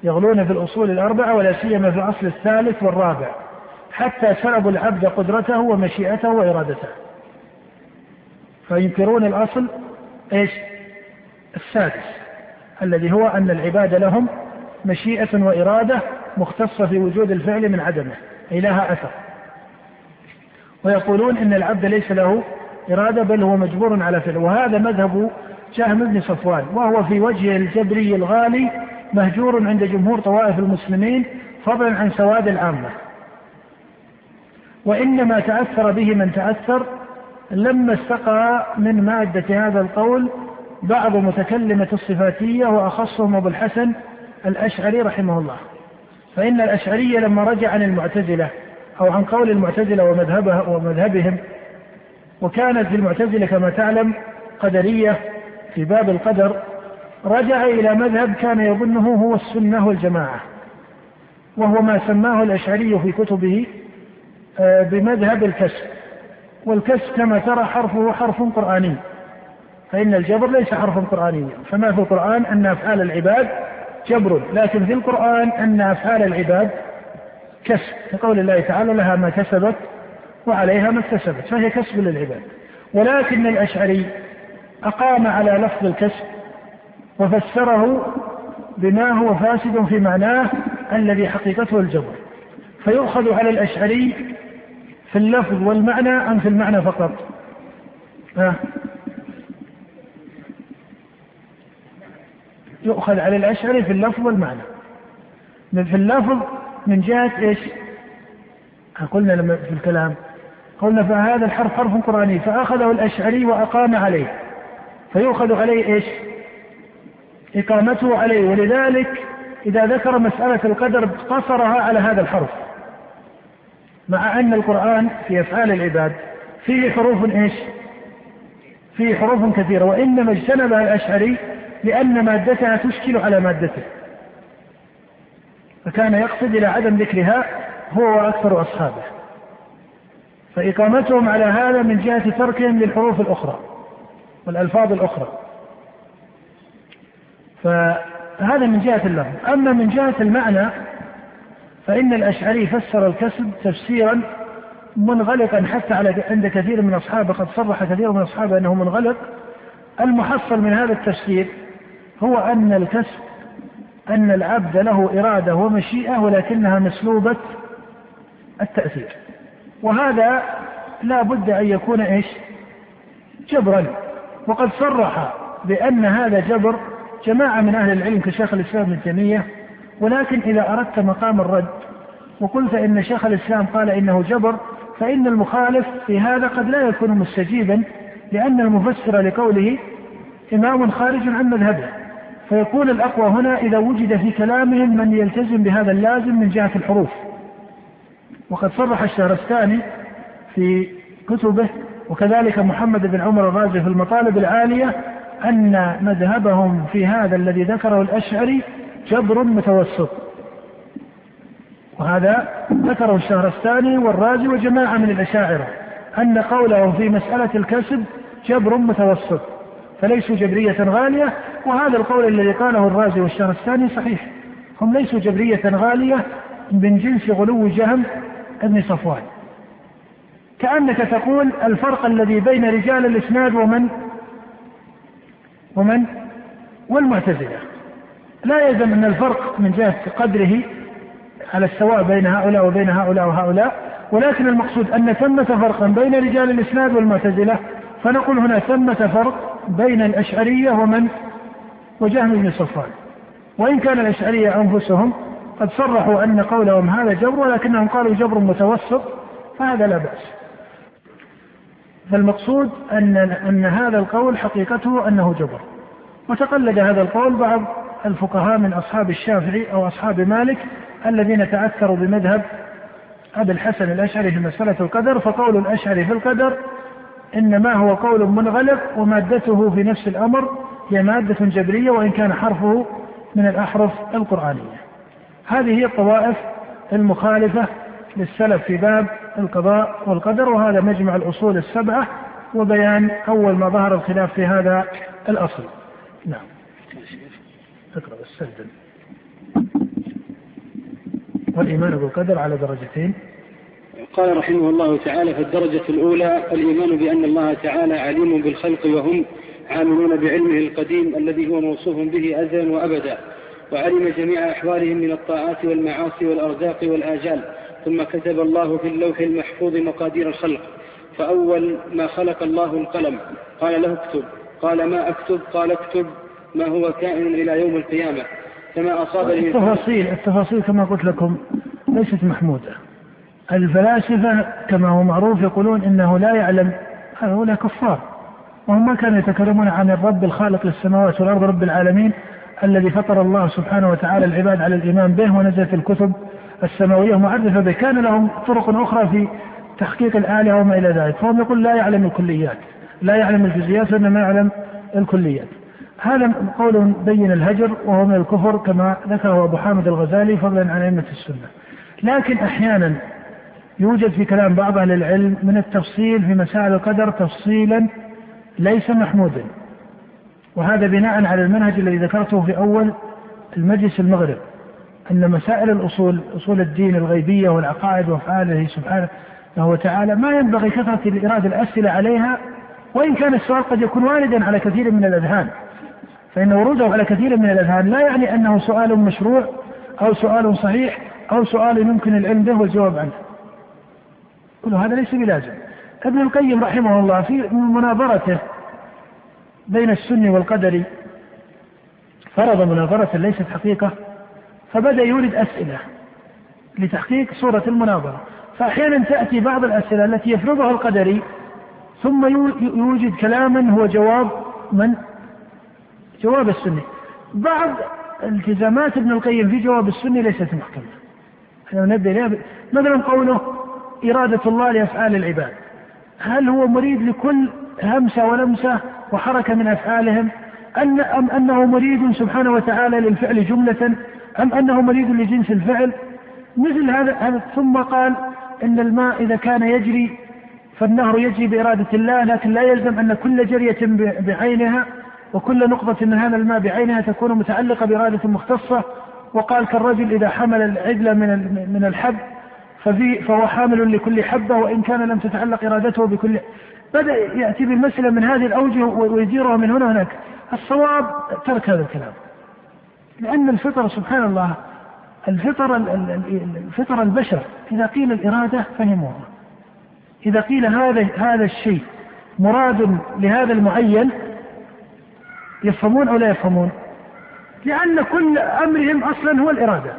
[SPEAKER 2] يغلون في الأصول الأربعة ولا سيما في الأصل الثالث والرابع حتى سلبوا العبد قدرته ومشيئته وإرادته فينكرون الأصل إيش السادس الذي هو أن العباد لهم مشيئة وإرادة مختصة في وجود الفعل من عدمه أي لها أثر ويقولون إن العبد ليس له إرادة بل هو مجبور على فعل وهذا مذهب جهم بن صفوان وهو في وجه الجبري الغالي مهجور عند جمهور طوائف المسلمين فضلا عن سواد العامة وإنما تأثر به من تأثر لما استقى من مادة هذا القول بعض متكلمة الصفاتية وأخصهم أبو الحسن الأشعري رحمه الله فإن الأشعري لما رجع عن المعتزلة أو عن قول المعتزلة ومذهبها ومذهبهم وكانت المعتزلة كما تعلم قدرية في باب القدر رجع إلى مذهب كان يظنه هو السنة والجماعة وهو ما سماه الأشعري في كتبه آه، بمذهب الكسب والكسب كما ترى حرفه حرف قرآني فإن الجبر ليس حرفا قرآنيا فما في القرآن أن أفعال العباد جبر لكن في القرآن أن أفعال العباد كسب كقول الله تعالى لها ما كسبت وعليها ما اكتسبت فهي كسب للعباد ولكن الأشعري أقام على لفظ الكسب وفسره بما هو فاسد في معناه الذي حقيقته الجبر فيؤخذ على الأشعري في اللفظ والمعنى أم في المعنى فقط آه. يؤخذ على الأشعري في اللفظ والمعنى في اللفظ من جهة إيش قلنا لما في الكلام قلنا فهذا الحرف حرف قرآني فأخذه الأشعري وأقام عليه فيؤخذ عليه إيش إقامته عليه ولذلك إذا ذكر مسألة القدر قصرها على هذا الحرف مع أن القرآن في أفعال العباد فيه حروف إيش فيه حروف كثيرة وإنما اجتنبها الأشعري لأن مادتها تشكل على مادته فكان يقصد إلى عدم ذكرها هو وأكثر أصحابه فإقامتهم على هذا من جهة تركهم للحروف الأخرى والألفاظ الأخرى فهذا من جهة اللفظ أما من جهة المعنى فإن الأشعري فسر الكسب تفسيرا منغلقا حتى على عند كثير من أصحابه قد صرح كثير من أصحابه أنه منغلق المحصل من هذا التفسير هو أن الكسب أن العبد له إرادة ومشيئة ولكنها مسلوبة التأثير وهذا لا بد أن يكون إيش جبرا وقد صرح بأن هذا جبر جماعة من أهل العلم كشيخ الإسلام ابن تيمية ولكن إذا أردت مقام الرد وقلت إن شيخ الإسلام قال إنه جبر فإن المخالف في هذا قد لا يكون مستجيبا لأن المفسر لقوله إمام خارج عن مذهبه فيكون الأقوى هنا إذا وجد في كلامهم من يلتزم بهذا اللازم من جهة الحروف وقد صرح الشهرستاني في كتبه وكذلك محمد بن عمر الرازي في المطالب العالية أن مذهبهم في هذا الذي ذكره الأشعري جبر متوسط وهذا ذكره الشهر الثاني والرازي وجماعة من الأشاعرة أن قولهم في مسألة الكسب جبر متوسط فليسوا جبرية غالية وهذا القول الذي قاله الرازي والشهر الثاني صحيح هم ليسوا جبرية غالية من جنس غلو جهم ابن صفوان كأنك تقول الفرق الذي بين رجال الإسناد ومن ومن والمعتزلة لا يلزم أن الفرق من جهة قدره على السواء بين هؤلاء وبين هؤلاء وهؤلاء ولكن المقصود أن ثمة فرقا بين رجال الإسناد والمعتزلة فنقول هنا ثمة فرق بين الأشعرية ومن وجهم بن صفوان وإن كان الأشعرية أنفسهم قد صرحوا أن قولهم هذا جبر ولكنهم قالوا جبر متوسط فهذا لا بأس فالمقصود أن, أن هذا القول حقيقته أنه جبر وتقلد هذا القول بعض الفقهاء من أصحاب الشافعي أو أصحاب مالك الذين تأثروا بمذهب أبي الحسن الأشعري في مسألة القدر فقول الأشعري في القدر إنما هو قول منغلق ومادته في نفس الأمر هي مادة جبرية وإن كان حرفه من الأحرف القرآنية هذه هي الطوائف المخالفة للسلف في باب القضاء والقدر وهذا مجمع الأصول السبعة وبيان أول ما ظهر الخلاف في هذا الأصل نعم اقرأ السجن والإيمان بالقدر على درجتين
[SPEAKER 1] قال رحمه الله تعالى فالدرجة الأولى الإيمان بأن الله تعالى عليم بالخلق وهم عاملون بعلمه القديم الذي هو موصوف به أزلا وأبدا وعلم جميع أحوالهم من الطاعات والمعاصي والأرزاق والآجال ثم كتب الله في اللوح المحفوظ مقادير الخلق فأول ما خلق الله القلم قال له اكتب قال ما أكتب قال اكتب ما هو كائن إلى يوم القيامة كما أصاب
[SPEAKER 2] التفاصيل التفاصيل كما قلت لكم ليست محمودة الفلاسفة كما هو معروف يقولون إنه لا يعلم هؤلاء كفار وهم ما كانوا يتكلمون عن الرب الخالق للسماوات والأرض رب العالمين الذي فطر الله سبحانه وتعالى العباد على الإيمان به ونزلت الكتب السماوية معرفة به كان لهم طرق أخرى في تحقيق الآلة وما إلى ذلك فهم يقول لا يعلم الكليات لا يعلم الجزئيات وإنما يعلم الكليات هذا قول بين الهجر وهو من الكفر كما ذكره أبو حامد الغزالي فضلا عن أئمة السنة لكن أحيانا يوجد في كلام بعض أهل العلم من التفصيل في مسائل القدر تفصيلا ليس محمودا وهذا بناء على المنهج الذي ذكرته في أول المجلس المغرب أن مسائل الأصول أصول الدين الغيبية والعقائد وأفعاله سبحانه وتعالى ما ينبغي كثرة الإرادة الأسئلة عليها وإن كان السؤال قد يكون واردا على كثير من الأذهان فإن وروده على كثير من الأذهان لا يعني أنه سؤال مشروع أو سؤال صحيح أو سؤال يمكن العلم به والجواب عنه كل هذا ليس بلازم ابن القيم رحمه الله في مناظرته بين السني والقدري فرض مناظرة ليست حقيقة فبدأ يورد أسئلة لتحقيق صورة المناظرة فأحيانا تأتي بعض الأسئلة التي يفرضها القدري ثم يوجد كلاما هو جواب من؟ جواب السني بعض التزامات ابن القيم في جواب السني ليست محكمة احنا نبدأ إليها مثلا قوله إرادة الله لأفعال العباد هل هو مريد لكل همسة ولمسة وحركة من أفعالهم أن أم أنه مريد سبحانه وتعالى للفعل جملة أم أنه مريض لجنس الفعل مثل هذا ثم قال أن الماء إذا كان يجري فالنهر يجري بإرادة الله لكن لا يلزم أن كل جرية بعينها وكل نقطة من هذا الماء بعينها تكون متعلقة بإرادة مختصة وقال كالرجل إذا حمل العدل من من الحب ففي فهو حامل لكل حبة وإن كان لم تتعلق إرادته بكل بدأ يأتي بالمسألة من هذه الأوجه ويديرها من هنا هناك الصواب ترك هذا الكلام لأن الفطرة سبحان الله الفطرة الفطرة البشر إذا قيل الإرادة فهموها إذا قيل هذا هذا الشيء مراد لهذا المعين يفهمون أو لا يفهمون؟ لأن كل أمرهم أصلا هو الإرادة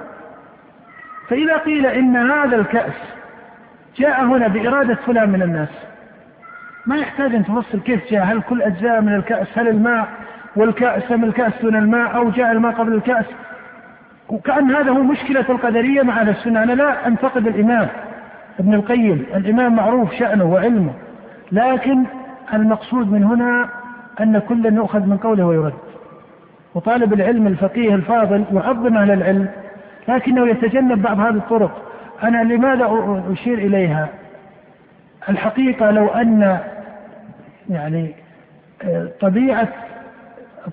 [SPEAKER 2] فإذا قيل إن هذا الكأس جاء هنا بإرادة فلان من الناس ما يحتاج أن تفصل كيف جاء هل كل أجزاء من الكأس هل الماء والكأس سمى الكأس دون الماء أو جاء الماء قبل الكأس وكأن هذا هو مشكلة القدرية مع أهل السنة أنا لا أنتقد الإمام ابن القيم الإمام معروف شأنه وعلمه لكن المقصود من هنا أن كلا يؤخذ من قوله ويرد وطالب العلم الفقيه الفاضل يعظم أهل العلم لكنه يتجنب بعض هذه الطرق أنا لماذا أشير إليها الحقيقة لو أن يعني آه، طبيعة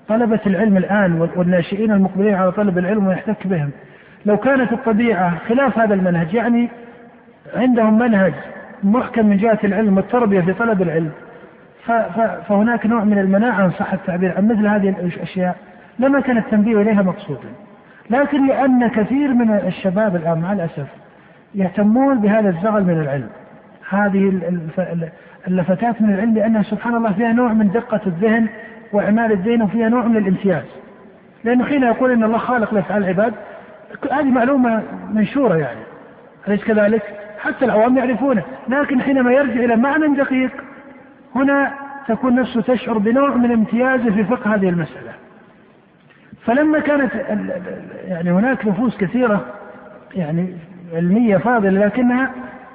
[SPEAKER 2] طلبة العلم الآن والناشئين المقبلين على طلب العلم ويحتك بهم لو كانت الطبيعة خلاف هذا المنهج يعني عندهم منهج محكم من جهة العلم والتربية في طلب العلم فهناك نوع من المناعة إن صح التعبير عن مثل هذه الأشياء لما كان التنبيه إليها مقصودا لكن لأن كثير من الشباب الآن مع الأسف يهتمون بهذا الزغل من العلم هذه اللفتات من العلم لأنها سبحان الله فيها نوع من دقة الذهن وإعمال الدين فيها نوع من الامتياز لأنه حين يقول إن الله خالق لأفعال العباد هذه معلومة منشورة يعني أليس كذلك؟ حتى العوام يعرفونه لكن حينما يرجع إلى معنى دقيق هنا تكون نفسه تشعر بنوع من امتيازه في فقه هذه المسألة فلما كانت يعني هناك نفوس كثيرة يعني علمية فاضلة لكنها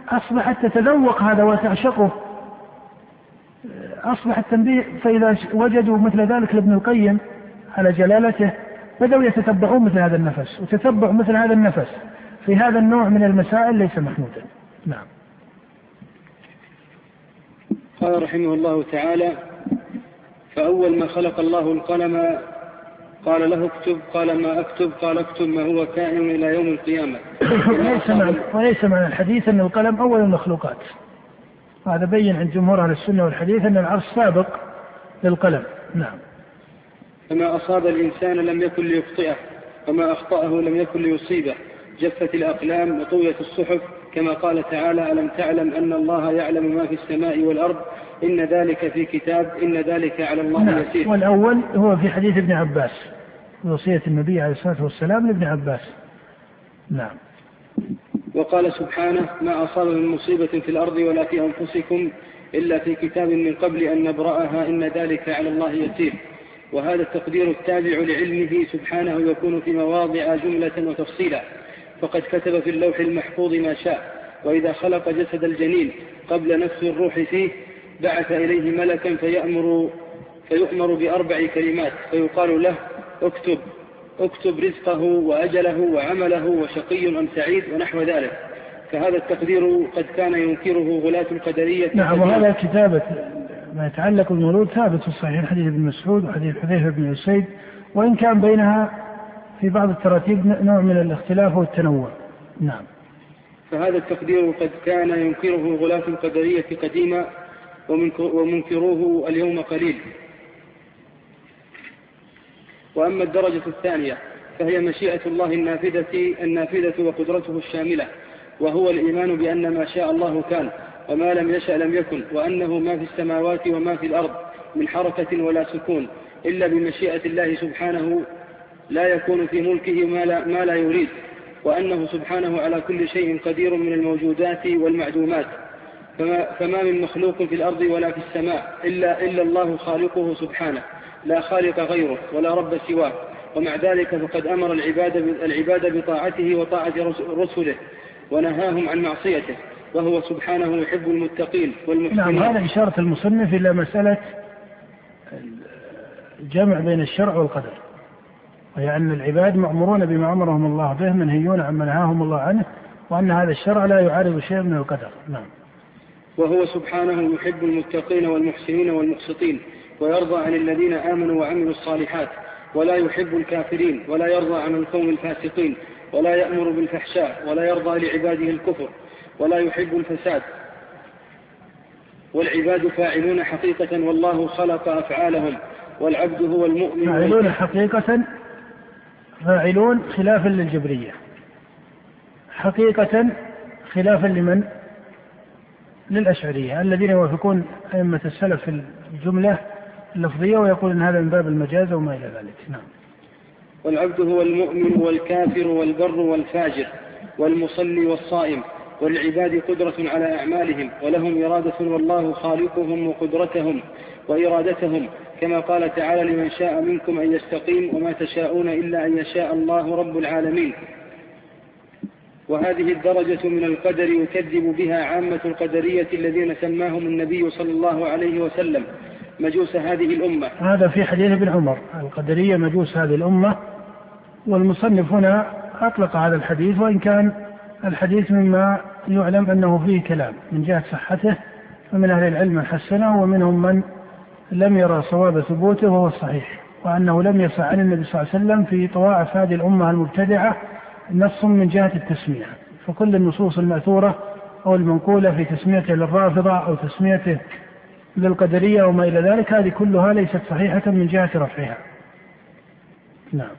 [SPEAKER 2] أصبحت تتذوق هذا وتعشقه أصبح التنبيه فإذا وجدوا مثل ذلك لابن القيم على جلالته بدأوا يتتبعون مثل هذا النفس وتتبع مثل هذا النفس في هذا النوع من المسائل ليس محمودا نعم
[SPEAKER 1] قال رحمه الله تعالى فأول ما خلق الله القلم قال له اكتب قال ما اكتب قال اكتب ما هو كائن الى يوم القيامه
[SPEAKER 2] وليس معنى الحديث ان القلم اول المخلوقات وهذا بين عند جمهور اهل السنه والحديث ان العرش سابق للقلم نعم
[SPEAKER 1] فما اصاب الانسان لم يكن ليخطئه وما اخطاه لم يكن ليصيبه جفت الاقلام وطويت الصحف كما قال تعالى ألم تعلم أن الله يعلم ما في السماء والأرض إن ذلك في كتاب إن ذلك على الله نعم. يسير
[SPEAKER 2] والأول هو في حديث ابن عباس وصية النبي عليه الصلاة والسلام لابن عباس نعم
[SPEAKER 1] وقال سبحانه ما أصاب من مصيبة في الأرض ولا في أنفسكم إلا في كتاب من قبل أن نبرأها إن ذلك على الله يسير وهذا التقدير التابع لعلمه سبحانه يكون في مواضع جملة وتفصيلا فقد كتب في اللوح المحفوظ ما شاء وإذا خلق جسد الجنين قبل نفس الروح فيه بعث إليه ملكا فيأمر فيؤمر بأربع كلمات فيقال له اكتب اكتب رزقه وأجله وعمله وشقي أم سعيد ونحو ذلك فهذا التقدير قد كان ينكره غلاة القدرية نعم
[SPEAKER 2] وهذا كتابة ما يتعلق بالمولود ثابت في الصحيح حديث ابن مسعود وحديث حذيفة بن أسيد وإن كان بينها في بعض التراتيب نوع من الاختلاف والتنوع نعم
[SPEAKER 1] فهذا التقدير قد كان ينكره غلاة القدرية قديما ومنكروه اليوم قليل وأما الدرجة الثانية فهي مشيئة الله النافذة النافذة وقدرته الشاملة وهو الإيمان بأن ما شاء الله كان وما لم يشأ لم يكن وأنه ما في السماوات وما في الأرض من حركة ولا سكون إلا بمشيئة الله سبحانه لا يكون في ملكه ما لا, ما لا يريد وأنه سبحانه على كل شيء قدير من الموجودات والمعدومات فما, فما من مخلوق في الأرض ولا في السماء إلا, إلا الله خالقه سبحانه لا خالق غيره ولا رب سواه ومع ذلك فقد أمر العباد العباد بطاعته وطاعة رسله ونهاهم عن معصيته وهو سبحانه يحب المتقين
[SPEAKER 2] والمحسنين نعم هذا إشارة المصنف إلى مسألة الجمع بين الشرع والقدر وهي أن العباد مأمورون بما أمرهم الله به منهيون عما نهاهم الله عنه وأن هذا الشرع لا يعارض شيئا من القدر نعم
[SPEAKER 1] وهو سبحانه يحب المتقين والمحسنين والمقسطين ويرضى عن الذين آمنوا وعملوا الصالحات ولا يحب الكافرين ولا يرضى عن القوم الفاسقين ولا يأمر بالفحشاء ولا يرضى لعباده الكفر ولا يحب الفساد والعباد فاعلون حقيقة والله خلق أفعالهم والعبد هو المؤمن
[SPEAKER 2] فاعلون حقيقة فاعلون خلافا للجبرية حقيقة خلافا لمن؟ للأشعرية الذين يوافقون أئمة السلف في الجملة اللفظية ويقول أن هذا من باب المجاز وما إلى ذلك نعم
[SPEAKER 1] والعبد هو المؤمن والكافر والبر والفاجر والمصلي والصائم والعباد قدرة على أعمالهم ولهم إرادة والله خالقهم وقدرتهم وإرادتهم كما قال تعالى لمن شاء منكم أن يستقيم وما تشاءون إلا أن يشاء الله رب العالمين وهذه الدرجة من القدر يكذب بها عامة القدرية الذين سماهم النبي صلى الله عليه وسلم مجوس هذه الأمة
[SPEAKER 2] هذا في حديث ابن عمر القدرية مجوس هذه الأمة والمصنف هنا أطلق هذا الحديث وإن كان الحديث مما يعلم أنه فيه كلام من جهة صحته فمن أهل العلم من حسنه ومنهم من لم يرى صواب ثبوته وهو الصحيح وأنه لم يصح عن النبي صلى الله عليه وسلم في طوائف هذه الأمة المبتدعة نص من جهة التسمية فكل النصوص المأثورة أو المنقولة في تسميته للرافضة أو تسميته للقدرية وما إلى ذلك هذه كلها ليست صحيحة من جهة رفعها نعم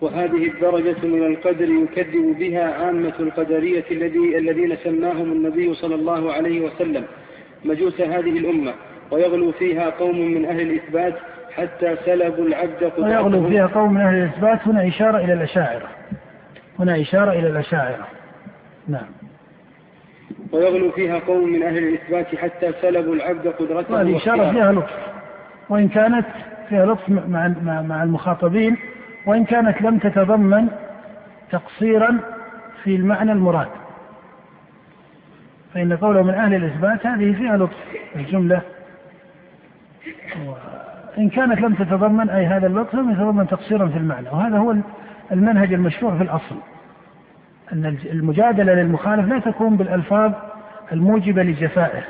[SPEAKER 1] وهذه الدرجة من القدر يكذب بها عامة القدرية الذي الذين سماهم النبي صلى الله عليه وسلم مجوس هذه الأمة ويغلو فيها قوم من أهل الإثبات حتى سلبوا العبد
[SPEAKER 2] ويغلو فيها قوم من أهل الإثبات هنا إشارة إلى الأشاعرة هنا إشارة إلى الأشاعرة نعم
[SPEAKER 1] ويغلو فيها قوم من أهل الإثبات حتى سلبوا العبد قدرته
[SPEAKER 2] هذه إشارة فيها لطف وإن كانت فيها لطف مع, مع, مع المخاطبين وإن كانت لم تتضمن تقصيرا في المعنى المراد فإن قوله من أهل الإثبات هذه فيها لطف الجملة إن كانت لم تتضمن أي هذا اللطف لم يتضمن تقصيرا في المعنى وهذا هو المنهج المشروع في الأصل أن المجادلة للمخالف لا تكون بالألفاظ الموجبة لجفائه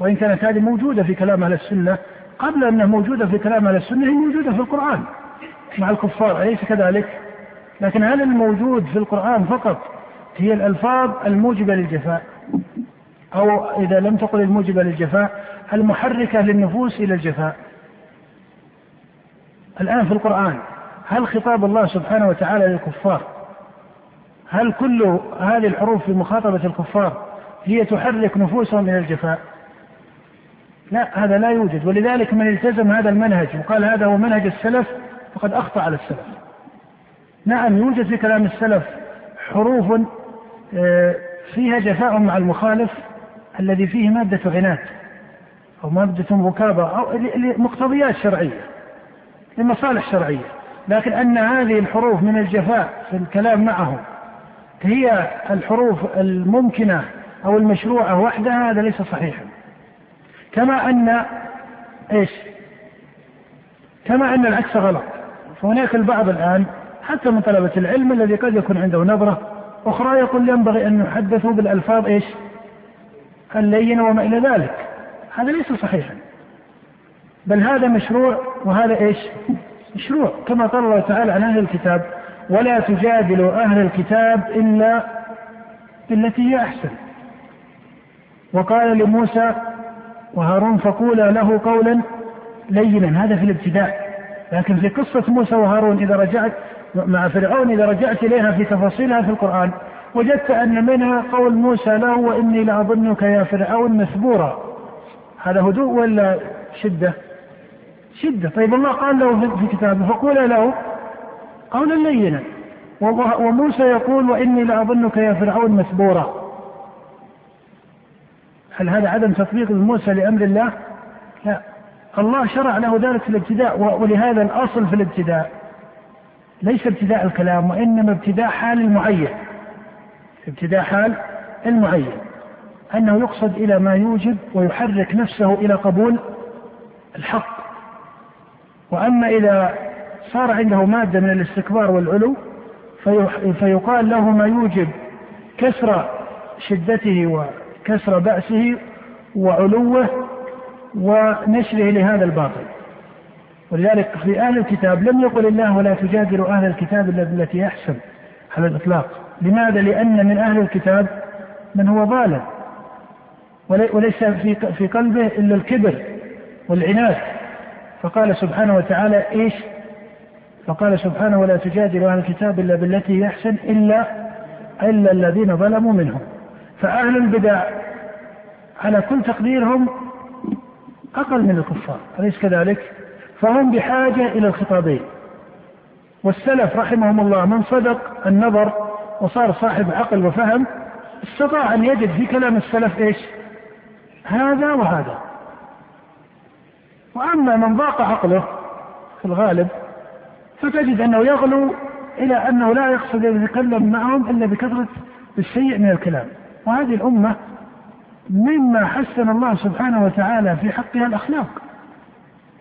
[SPEAKER 2] وإن كانت هذه موجودة في كلام أهل السنة قبل أنها موجودة في كلام أهل السنة هي موجودة في القرآن مع الكفار أليس كذلك؟ لكن هل الموجود في القرآن فقط هي الألفاظ الموجبة للجفاء أو إذا لم تقل الموجبة للجفاء المحركة للنفوس إلى الجفاء الآن في القرآن هل خطاب الله سبحانه وتعالى للكفار هل كل هذه الحروف في مخاطبة الكفار هي تحرك نفوسهم إلى الجفاء لا هذا لا يوجد ولذلك من التزم هذا المنهج وقال هذا هو منهج السلف فقد أخطأ على السلف نعم يوجد في كلام السلف حروف آه، فيها جفاء مع المخالف الذي فيه مادة عناد أو مادة مكابة أو لمقتضيات شرعية لمصالح شرعية لكن أن هذه الحروف من الجفاء في الكلام معهم هي الحروف الممكنة أو المشروعة وحدها هذا ليس صحيحا كما أن إيش كما أن العكس غلط فهناك البعض الآن حتى من طلبة العلم الذي قد يكون عنده نظرة أخرى يقول ينبغي أن نحدثه بالألفاظ إيش اللينة وما إلى ذلك هذا ليس صحيحا بل هذا مشروع وهذا إيش مشروع كما قال الله تعالى عن أهل الكتاب ولا تجادلوا أهل الكتاب إلا بالتي هي أحسن وقال لموسى وهارون فقولا له قولا لينا هذا في الابتداء لكن في قصة موسى وهارون إذا رجعت مع فرعون إذا رجعت إليها في تفاصيلها في القرآن وجدت أن منها قول موسى له وإني لأظنك يا فرعون مثبورا هذا هدوء ولا شدة شدة طيب الله قال له في كتابه فقولا له قولا لينا وموسى يقول وإني لأظنك يا فرعون مسبورا هل هذا عدم تطبيق موسى لأمر الله لا الله شرع له ذلك في الابتداء ولهذا الأصل في الابتداء ليس ابتداء الكلام وإنما ابتداء حال المعين ابتداء حال المعين أنه يقصد إلى ما يوجب ويحرك نفسه إلى قبول الحق وأما إذا صار عنده مادة من الاستكبار والعلو فيقال له ما يوجب كسر شدته وكسر بأسه وعلوه ونشره لهذا الباطل ولذلك في أهل الكتاب لم يقل الله ولا تجادلوا أهل الكتاب التي أحسن على الإطلاق لماذا؟ لأن من أهل الكتاب من هو ظالم وليس في في قلبه إلا الكبر والعناد فقال سبحانه وتعالى إيش؟ فقال سبحانه ولا تجادلوا عن الكتاب الا بالتي هي احسن الا الا الذين ظلموا منهم فاهل البدع على كل تقديرهم اقل من الكفار اليس كذلك؟ فهم بحاجه الى الخطابين والسلف رحمهم الله من صدق النظر وصار صاحب عقل وفهم استطاع ان يجد في كلام السلف ايش؟ هذا وهذا. واما من ضاق عقله في الغالب فتجد أنه يغلو إلى أنه لا يقصد أن يتكلم معهم إلا بكثرة الشيء من الكلام وهذه الأمة مما حسن الله سبحانه وتعالى في حقها الأخلاق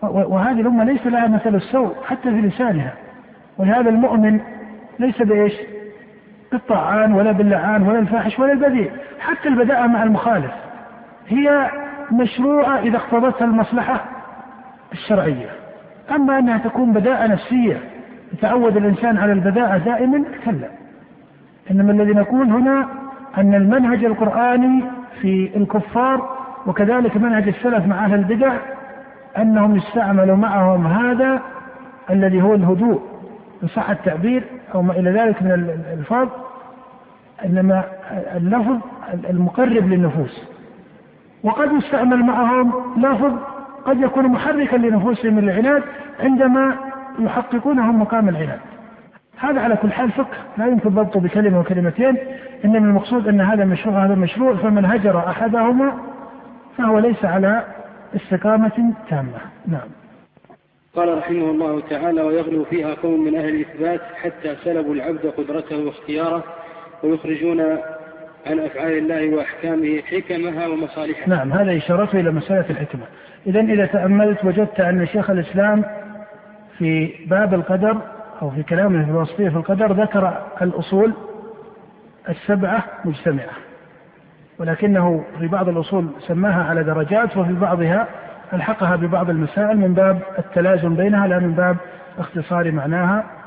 [SPEAKER 2] وهذه الأمة ليس لها مثل السوء حتى في لسانها ولهذا المؤمن ليس بإيش بالطعان ولا باللعان ولا الفاحش ولا البذيء حتى البداءة مع المخالف هي مشروعة إذا اقتضتها المصلحة الشرعية أما أنها تكون بداءة نفسية يتعود الإنسان على البداعة دائما كلا إنما الذي نقول هنا أن المنهج القرآني في الكفار وكذلك منهج السلف مع أهل البدع أنهم يستعملوا معهم هذا الذي هو الهدوء إن صح التعبير أو ما إلى ذلك من الألفاظ إنما اللفظ المقرب للنفوس وقد يستعمل معهم لفظ قد يكون محركا لنفوسهم العناد عندما يحققونه مقام العناد هذا على كل حال فقه لا يمكن ضبطه بكلمه وكلمتين انما المقصود ان هذا مشروع هذا مشروع فمن هجر احدهما فهو ليس على استقامه تامه نعم
[SPEAKER 1] قال رحمه الله تعالى ويغلو فيها قوم من اهل الاثبات حتى سلبوا العبد قدرته واختياره ويخرجون عن افعال الله واحكامه حكمها ومصالحها.
[SPEAKER 2] نعم هذا اشارته الى مساله الحكمه. اذا اذا تاملت وجدت ان شيخ الاسلام في باب القدر أو في كلامه في الوصفية في القدر ذكر الأصول السبعة مجتمعة ولكنه في بعض الأصول سماها على درجات وفي بعضها ألحقها ببعض المسائل من باب التلازم بينها لا من باب اختصار معناها